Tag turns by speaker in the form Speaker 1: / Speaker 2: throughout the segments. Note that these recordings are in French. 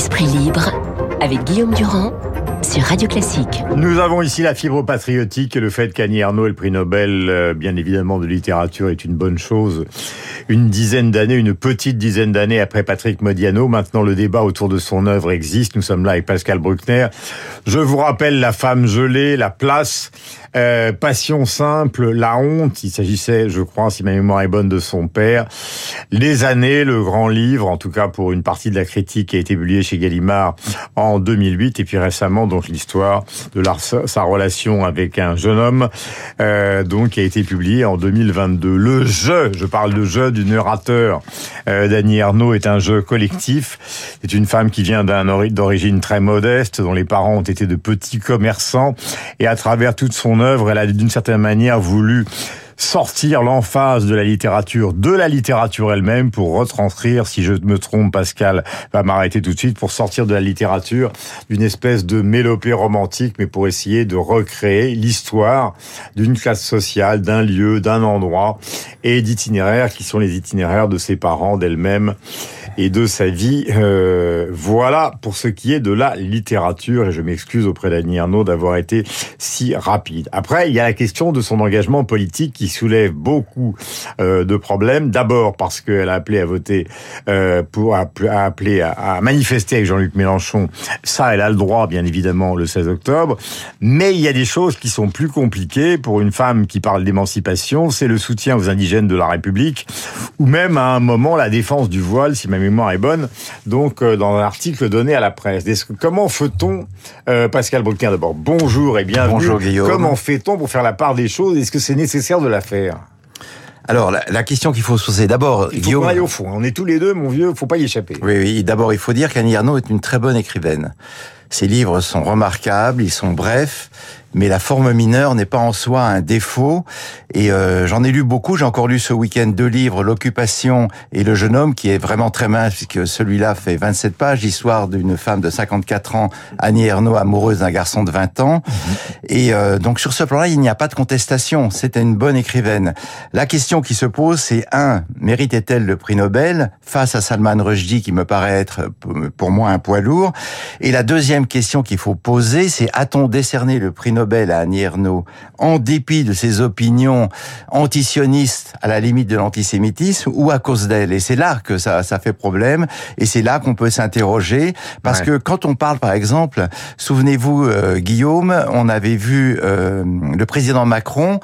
Speaker 1: Esprit libre avec Guillaume Durand sur Radio Classique.
Speaker 2: Nous avons ici la fibre patriotique et le fait qu'Annie Ernaux ait le prix Nobel, euh, bien évidemment, de littérature est une bonne chose. Une dizaine d'années, une petite dizaine d'années après Patrick Modiano, maintenant le débat autour de son œuvre existe. Nous sommes là avec Pascal Bruckner. Je vous rappelle La femme gelée, La place, euh, Passion simple, La honte. Il s'agissait, je crois, si ma mémoire est bonne, de son père. Les années, le grand livre, en tout cas pour une partie de la critique qui a été publié chez Gallimard en 2008 et puis récemment donc l'histoire de sa relation avec un jeune homme euh, donc qui a été publié en 2022. Le jeu, je parle de jeu du narrateur euh, Dany Ernaud est un jeu collectif. C'est une femme qui vient d'un d'origine très modeste, dont les parents ont été de petits commerçants et à travers toute son œuvre, elle a d'une certaine manière voulu sortir l'emphase de la littérature de la littérature elle-même pour retranscrire, si je me trompe, Pascal va m'arrêter tout de suite, pour sortir de la littérature d'une espèce de mélopée romantique, mais pour essayer de recréer l'histoire d'une classe sociale, d'un lieu, d'un endroit et d'itinéraires qui sont les itinéraires de ses parents, d'elle-même et de sa vie. Euh, voilà pour ce qui est de la littérature et je m'excuse auprès d'Annie Arnaud d'avoir été si rapide. Après, il y a la question de son engagement politique qui soulève beaucoup euh, de problèmes. D'abord parce qu'elle a appelé à voter euh, pour a appelé à, à manifester avec Jean-Luc Mélenchon. Ça, elle a le droit, bien évidemment, le 16 octobre. Mais il y a des choses qui sont plus compliquées pour une femme qui parle d'émancipation. C'est le soutien aux indigènes de la République, ou même à un moment la défense du voile, si ma mémoire est bonne. Donc, euh, dans un article donné à la presse. Comment fait-on, Pascal Bruckner, d'abord, bonjour et bienvenue.
Speaker 3: Bonjour Guillaume.
Speaker 2: Comment fait-on pour faire la part des choses? Est-ce que c'est nécessaire de
Speaker 3: alors, la, la, question qu'il faut se poser, d'abord,
Speaker 2: il faut
Speaker 3: Guillaume...
Speaker 2: au fond. On est tous les deux, mon vieux, faut pas y échapper.
Speaker 3: Oui, oui. D'abord, il faut dire qu'Annie Ernaux est une très bonne écrivaine. Ses livres sont remarquables, ils sont brefs, mais la forme mineure n'est pas en soi un défaut. Et euh, j'en ai lu beaucoup. J'ai encore lu ce week-end deux livres, L'occupation et Le jeune homme, qui est vraiment très mince, puisque celui-là fait 27 pages, l'histoire d'une femme de 54 ans, Annie Ernaux, amoureuse d'un garçon de 20 ans. Mhm. Et euh, donc sur ce plan-là, il n'y a pas de contestation. C'était une bonne écrivaine. La question qui se pose, c'est un, méritait-elle le prix Nobel face à Salman Rushdie, qui me paraît être pour moi un poids lourd? Et la deuxième question qu'il faut poser, c'est a-t-on décerné le prix Nobel Nobel à Annie Ernaux, en dépit de ses opinions antisionistes à la limite de l'antisémitisme, ou à cause d'elle. Et c'est là que ça, ça fait problème, et c'est là qu'on peut s'interroger, parce ouais. que quand on parle, par exemple, souvenez-vous, euh, Guillaume, on avait vu euh, le président Macron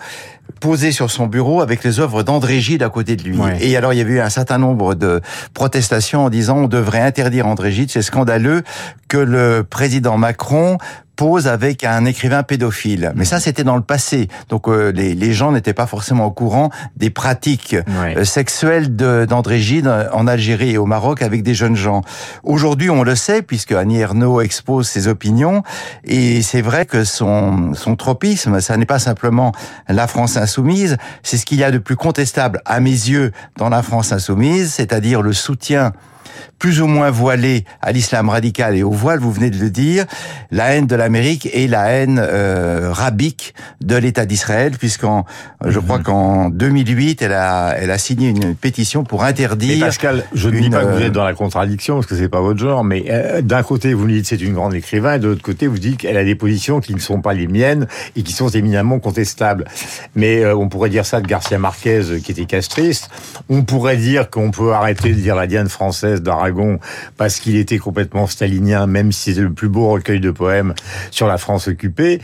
Speaker 3: posé sur son bureau avec les œuvres d'André Gide à côté de lui. Ouais. Et alors il y avait eu un certain nombre de protestations en disant on devrait interdire André Gide, c'est scandaleux que le président Macron pose avec un écrivain pédophile. Mais ça, c'était dans le passé. Donc euh, les, les, gens n'étaient pas forcément au courant des pratiques ouais. euh, sexuelles d'André Gide en Algérie et au Maroc avec des jeunes gens. Aujourd'hui, on le sait, puisque Annie Ernaux expose ses opinions. Et c'est vrai que son, son tropisme, ça n'est pas simplement la France insoumise, c'est ce qu'il y a de plus contestable, à mes yeux, dans la France insoumise, c'est-à-dire le soutien plus ou moins voilé à l'islam radical et au voile, vous venez de le dire, la haine de l'Amérique et la haine euh, rabique de l'État d'Israël, puisqu'en, je crois qu'en 2008, elle a, elle a signé une pétition pour interdire.
Speaker 2: Mais Pascal, je ne dis pas que vous êtes dans la contradiction, parce que c'est pas votre genre, mais euh, d'un côté, vous nous dites c'est une grande écrivain, et de l'autre côté, vous dites qu'elle a des positions qui ne sont pas les miennes et qui sont éminemment contestables. Mais euh, on pourrait dire ça de Garcia Marquez, qui était castriste. On pourrait dire qu'on peut arrêter de dire la Diane française d'Aragon parce qu'il était complètement stalinien, même si c'est le plus beau recueil de poèmes sur la France occupée.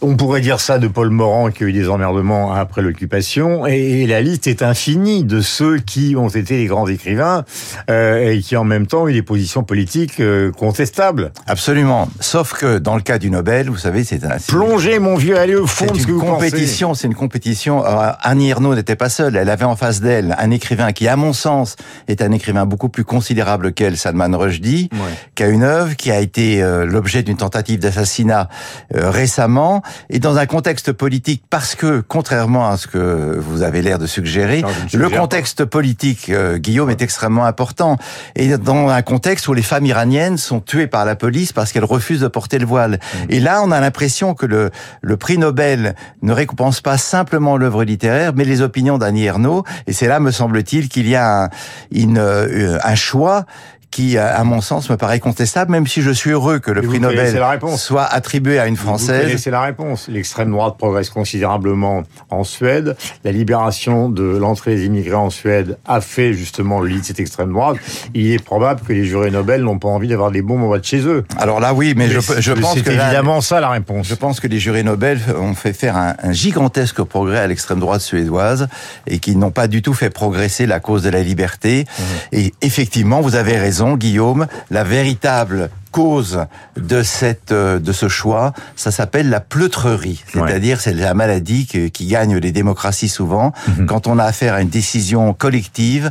Speaker 2: On pourrait dire ça de Paul Morand qui a eu des emmerdements après l'occupation. Et la liste est infinie de ceux qui ont été les grands écrivains euh, et qui en même temps ont eu des positions politiques euh, contestables.
Speaker 3: Absolument. Sauf que dans le cas du Nobel, vous savez, c'est un...
Speaker 2: Plongez mon vieux, allez au fond de ce que vous
Speaker 3: compétition, C'est une compétition. Alors, Annie Ernaux n'était pas seule. Elle avait en face d'elle un écrivain qui, à mon sens, est un écrivain beaucoup plus considérable qu'elle, Salman Rushdie, ouais. qui a une œuvre qui a été euh, l'objet d'une tentative d'assassinat euh, récemment, et dans un contexte politique, parce que, contrairement à ce que vous avez l'air de suggérer, non, le contexte politique, euh, Guillaume, est extrêmement important. Et dans un contexte où les femmes iraniennes sont tuées par la police parce qu'elles refusent de porter le voile. Mmh. Et là, on a l'impression que le, le prix Nobel ne récompense pas simplement l'œuvre littéraire, mais les opinions d'Annie Ernaux. Et c'est là, me semble-t-il, qu'il y a un, une, un choix endroit qui, à mon sens, me paraît contestable, même si je suis heureux que le prix Nobel soit attribué à une Française.
Speaker 2: C'est la réponse. L'extrême droite progresse considérablement en Suède. La libération de l'entrée des immigrés en Suède a fait justement le lit de cette extrême droite. Il est probable que les jurés Nobel n'ont pas envie d'avoir des bombes en bas de chez eux.
Speaker 3: Alors là, oui, mais, je, je pense que
Speaker 2: c'est évidemment ça la réponse.
Speaker 3: Je pense que les jurés Nobel ont fait faire un, un gigantesque progrès à l'extrême droite suédoise et qu'ils n'ont pas du tout fait progresser la cause de la liberté. Mmh. Et effectivement, vous avez raison Guillaume, la véritable cause de cette euh, de ce choix, ça s'appelle la pleutrerie, c'est-à-dire c'est la maladie qui gagne les démocraties souvent. Mhm. Quand on a affaire à une décision collective,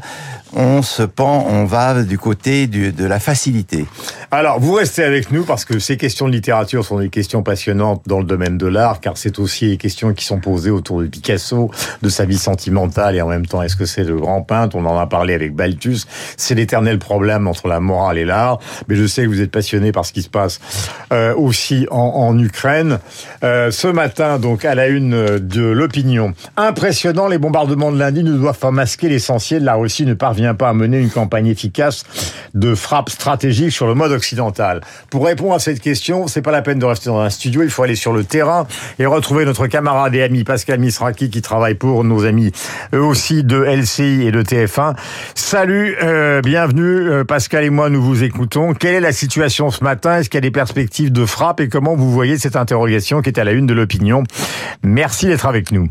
Speaker 3: on se pend, on va du côté de la facilité.
Speaker 2: Alors, vous restez avec nous parce que ces questions de littérature sont des questions passionnantes dans le domaine de l'art, car c'est aussi des questions qui sont posées autour de Picasso, de sa vie sentimentale et en même temps, est-ce que c'est le grand peintre? On en a parlé avec Balthus. C'est l'éternel problème entre la morale et l'art. Mais je sais que vous êtes passionné par ce qui se passe euh, aussi en, Ukraine. Euh, ce matin, donc, à la une de l'opinion. Impressionnant, les bombardements de lundi ne doivent pas masquer l'essentiel. La Russie ne parvient pas à mener une campagne efficace de frappe stratégique sur le mode occidental. Pour répondre à cette question, c'est pas la peine de rester dans un studio, il faut aller sur le terrain et retrouver notre camarade et ami Pascal Misraki qui travaille pour nos amis eux aussi de LCI et de TF1. Salut, euh, bienvenue Pascal et moi nous vous écoutons. Quelle est la situation ce matin? Est-ce qu'il y a des perspectives de frappe? Et comment vous voyez cette interrogation qui est à la une de l'opinion? Merci d'être avec nous.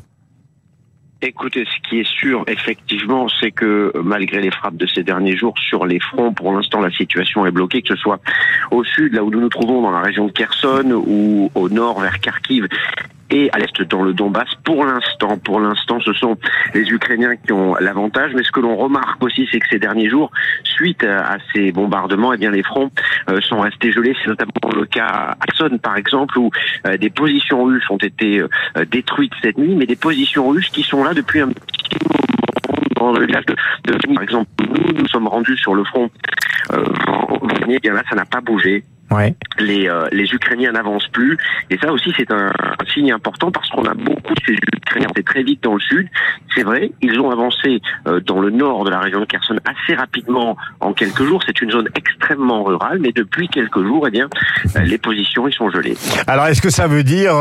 Speaker 4: Écoutez, ce qui est sûr, effectivement, c'est que malgré les frappes de ces derniers jours sur les fronts, pour l'instant, la situation est bloquée, que ce soit au sud, là où nous nous trouvons, dans la région de Kherson, ou au nord, vers Kharkiv et à l'est dans le Donbass. Pour l'instant, pour l'instant, ce sont les Ukrainiens qui ont l'avantage. Mais ce que l'on remarque aussi, c'est que ces derniers jours, suite à ces bombardements, eh bien les fronts euh, sont restés gelés. C'est notamment le cas à Kherson, par exemple, où euh, des positions russes ont été euh, détruites cette nuit, mais des positions russes qui sont là depuis un petit moment dans le de Par exemple, nous, nous sommes rendus sur le front. Euh, eh bien là, ça n'a pas bougé. Ouais. Les, euh, les Ukrainiens n'avancent plus. Et ça aussi, c'est un, signe important parce qu'on a beaucoup de ces Ukrainiens c'est très vite dans le sud. C'est vrai, ils ont avancé euh, dans le nord de la région de Kherson assez rapidement en quelques jours. C'est une zone extrêmement rurale, mais depuis quelques jours, eh bien, euh, les positions ils sont gelées.
Speaker 2: Alors, est-ce que ça veut dire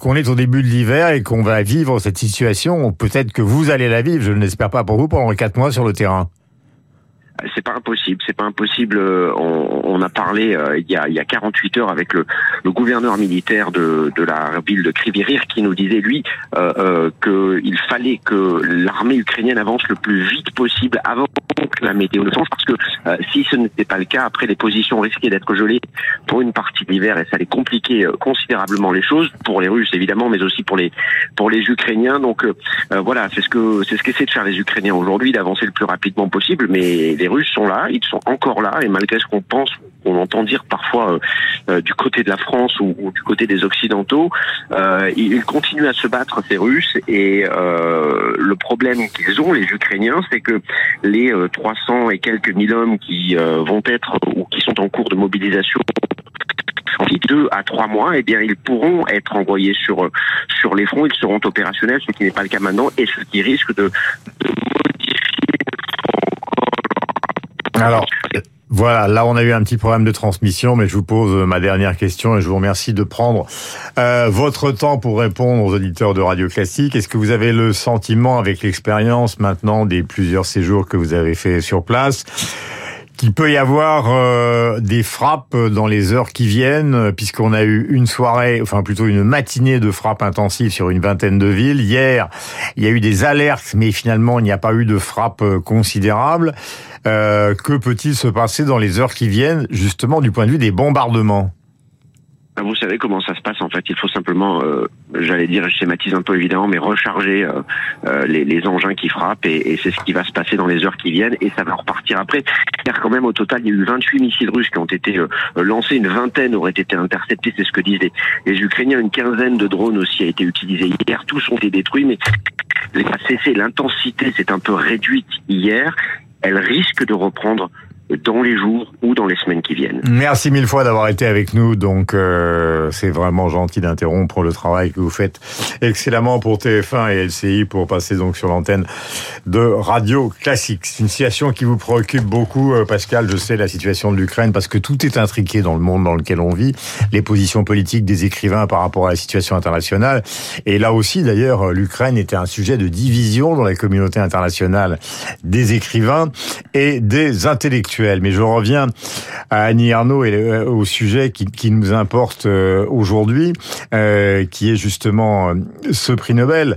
Speaker 2: qu'on est au début de l'hiver et qu'on va vivre cette situation? Peut-être que vous allez la vivre, je ne l'espère pas pour vous, pendant quatre mois sur le terrain?
Speaker 4: C'est pas impossible, c'est pas impossible. Euh, on, on a parlé euh, il, y a, il y a 48 heures avec le, le gouverneur militaire de, de, la ville de Krivirir qui nous disait lui euh, euh qu'il fallait que l'armée ukrainienne avance le plus vite possible avant que la météo ne change, parce que si ce n'était pas le cas, après les positions risquaient d'être gelées pour une partie de l'hiver et ça allait compliquer considérablement les choses pour les Russes évidemment, mais aussi pour les pour les Ukrainiens. Donc voilà, c'est ce que c'est ce qu'essaient de faire les Ukrainiens aujourd'hui, d'avancer le plus rapidement possible, mais Russes sont là, ils sont encore là, et malgré ce qu'on pense, on entend dire parfois euh, euh, du côté de la France ou, du côté des Occidentaux, euh, ils continuent à se battre ces Russes, et le problème qu'ils ont, les Ukrainiens, c'est que les 300 et quelques mille hommes qui vont être ou qui sont en cours de mobilisation deux à trois mois, eh bien, ils pourront être envoyés sur sur les fronts, ils seront opérationnels, ce qui n'est pas le cas maintenant, et ce qui risque de, de
Speaker 2: alors, voilà, là on a eu un petit problème de transmission, mais je vous pose ma dernière question et je vous remercie de prendre euh, votre temps pour répondre aux auditeurs de Radio Classique. Est-ce que vous avez le sentiment, avec l'expérience maintenant des plusieurs séjours que vous avez fait sur place, qu'il peut y avoir euh, des frappes dans les heures qui viennent, puisqu'on a eu une soirée, enfin plutôt une matinée de frappes intensives sur une vingtaine de villes. Hier, il y a eu des alertes, mais finalement, il n'y a pas eu de frappes considérables. Euh, que peut-il se passer dans les heures qui viennent, justement du point de vue des bombardements?
Speaker 4: Vous savez comment ça se passe en fait. Il faut simplement, euh, j'allais dire, je schématise un peu évidemment, mais recharger euh, euh, les, les, engins qui frappent et, et c'est ce qui va se passer dans les heures qui viennent et ça va repartir après. Car quand même au total, il y a eu 28 missiles russes qui ont été lancés, une vingtaine auraient été interceptés, c'est ce que disent les, les, Ukrainiens. Une quinzaine de drones aussi a été utilisée hier. Tous ont été détruits, mais les cessé. L'intensité s'est un peu réduite hier. Elle risque de reprendre dans les jours ou dans les semaines qui viennent.
Speaker 2: Merci mille fois d'avoir été avec nous. Donc, euh, c'est vraiment gentil d'interrompre le travail que vous faites excellemment pour TF1 et LCI pour passer donc sur l'antenne de Radio Classique. C'est une situation qui vous préoccupe beaucoup, euh, Pascal. Je sais la situation de l'Ukraine parce que tout est intriqué dans le monde dans lequel on vit. Les positions politiques des écrivains par rapport à la situation internationale. Et là aussi, d'ailleurs, l'Ukraine était un sujet de division dans la communauté internationale des écrivains et des intellectuels. Mais je reviens à Annie Arnaud et euh, au sujet qui, nous importe euh, aujourd'hui, euh, qui est justement ce prix Nobel.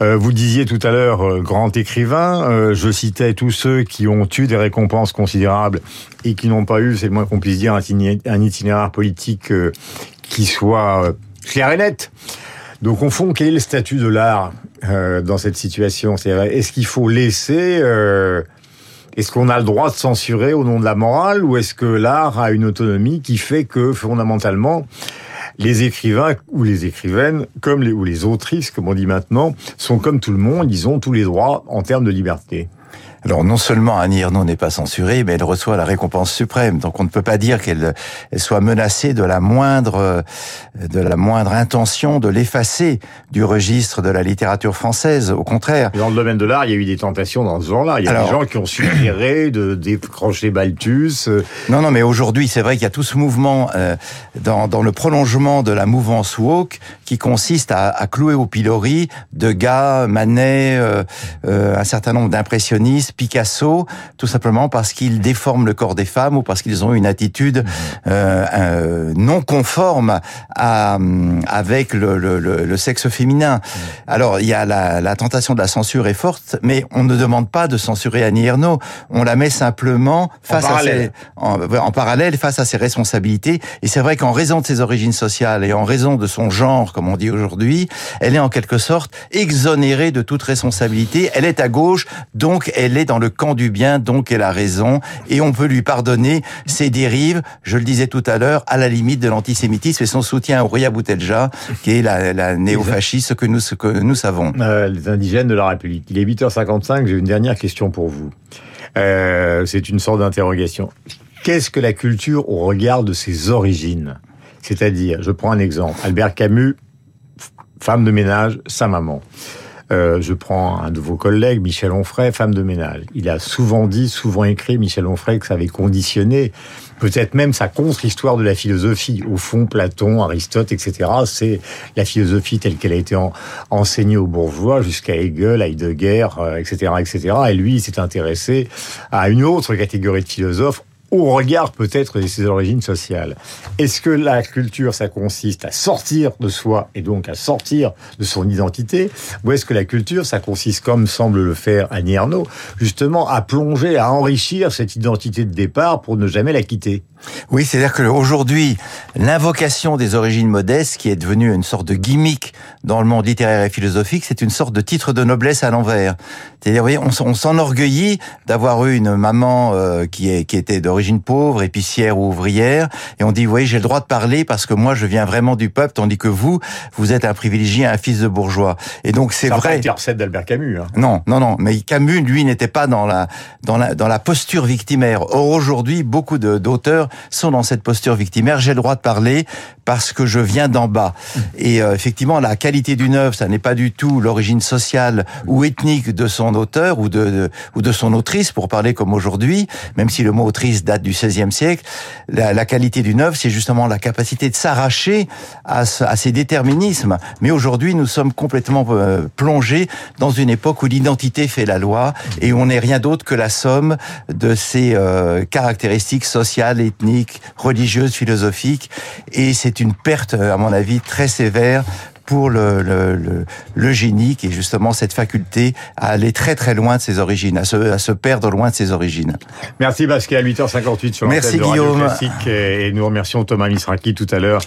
Speaker 2: Vous disiez tout à l'heure grand écrivain. Je citais tous ceux qui ont eu des récompenses considérables et qui n'ont pas eu, c'est le moins qu'on puisse dire, un itinéraire politique qui soit clair et net. Donc, au fond, quel est le statut de l'art dans cette situation? Est-ce qu'il faut laisser est-ce qu'on a le droit de censurer au nom de la morale ou est-ce que l'art a une autonomie qui fait que fondamentalement les écrivains ou les écrivaines, comme les, ou les autrices, comme on dit maintenant, sont comme tout le monde, ils ont tous les droits en termes de liberté?
Speaker 3: Alors non seulement Annie Ernaux n'est pas censurée, mais elle reçoit la récompense suprême. Donc on ne peut pas dire qu'elle soit menacée de la moindre de la moindre intention de l'effacer du registre de la littérature française. Au contraire.
Speaker 2: dans le domaine de l'art, il y a eu des tentations dans ce genre-là. Il y a des gens qui ont suggéré de décrocher Balthus. Euh.
Speaker 3: Non, non, mais aujourd'hui, c'est vrai qu'il y a tout ce mouvement euh, dans, dans le prolongement de la mouvance woke qui consiste à, à clouer au pilori Degas, Manet, euh, euh, un certain nombre d'impressionnistes Picasso, tout simplement parce qu'ils déforment le corps des femmes ou parce qu'ils ont une attitude mhm. euh, euh, non conforme à, avec le, le, le, sexe féminin. Mhm. Alors, il y a la, la, tentation de la censure est forte, mais on ne demande pas de censurer Annie Ernaux. On la met simplement face à ses, en, parallèle face à ses responsabilités. Et c'est vrai qu'en raison de ses origines sociales et en raison de son genre, comme on dit aujourd'hui, elle est en quelque sorte exonérée de toute responsabilité. Elle est à gauche, donc elle est dans le camp du bien, donc elle a raison, et on peut lui pardonner ses dérives, je le disais tout à l'heure, à la limite de l'antisémitisme et son soutien à Rouya Boutelja, qui est la, la néo-fasciste que nous, que nous savons.
Speaker 2: Euh, les indigènes de la République. Il est 8h55, j'ai une dernière question pour vous. Euh, c'est une sorte d'interrogation. Qu'est-ce que la culture au regard de ses origines? C'est-à-dire, je prends un exemple, Albert Camus, femme de ménage, sa maman. Euh, je prends un de vos collègues, Michel Onfray, femme de ménage. Il a souvent dit, souvent écrit, Michel Onfray, que ça avait conditionné peut-être même sa contre-histoire de la philosophie. Au fond, Platon, Aristote, etc., c'est la philosophie telle qu'elle a été enseignée aux bourgeois jusqu'à Hegel, Heidegger, etc., euh, etc. Et lui, il s'est intéressé à une autre catégorie de philosophes au regard peut-être de ses origines sociales. Est-ce que la culture, ça consiste à sortir de soi et donc à sortir de son identité Ou est-ce que la culture, ça consiste, comme semble le faire Annie Ernaux, justement à plonger, à enrichir cette identité de départ pour ne jamais la quitter?
Speaker 3: Oui, c'est-à-dire qu'aujourd'hui, l'invocation des origines modestes, qui est devenue une sorte de gimmick dans le monde littéraire et philosophique, c'est une sorte de titre de noblesse à l'envers. C'est-à-dire, oui, on, on s'enorgueillit d'avoir eu une maman euh, qui, est, qui était d'origine pauvre, épicière ou ouvrière, et on dit, oui, j'ai le droit de parler parce que moi, je viens vraiment du peuple, tandis que vous, vous êtes un privilégié, un fils de bourgeois. Et donc, c'est vrai.
Speaker 2: C'est d'Albert Camus. Hein.
Speaker 3: Non, non, non. Mais Camus, lui, n'était pas dans la, dans la, dans la posture victimaire. Or, aujourd'hui, beaucoup d'auteurs sont dans cette posture victimaire. J'ai le droit de parler parce que je viens d'en bas. Et euh, effectivement, la qualité d'une œuvre, ça n'est pas du tout l'origine sociale ou ethnique de son auteur ou de, ou de son autrice, pour parler comme aujourd'hui, même si le mot autrice date du XVIe siècle. La, la qualité d'une œuvre, c'est justement la capacité de s'arracher à, à ces déterminismes. Mais aujourd'hui, nous sommes complètement euh, plongés dans une époque où l'identité fait la loi et on n'est rien d'autre que la somme de ces euh, caractéristiques sociales, ethniques, religieuse, philosophique, et c'est une perte, à mon avis, très sévère pour le, le, le, génie, qui est justement cette faculté à aller très très loin de ses origines, à se, à se perdre loin de ses origines.
Speaker 2: Merci Pascal, 8h58 sur
Speaker 3: Merci
Speaker 2: de. Radio Classique et nous remercions Thomas Misraki tout à l'heure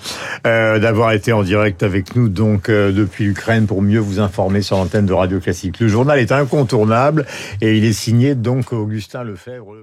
Speaker 2: euh, d'avoir été en direct avec nous donc euh, depuis l'Ukraine pour mieux vous informer sur l'antenne de Radio Classique. Le journal est incontournable et il est signé donc Augustin Lefebvre.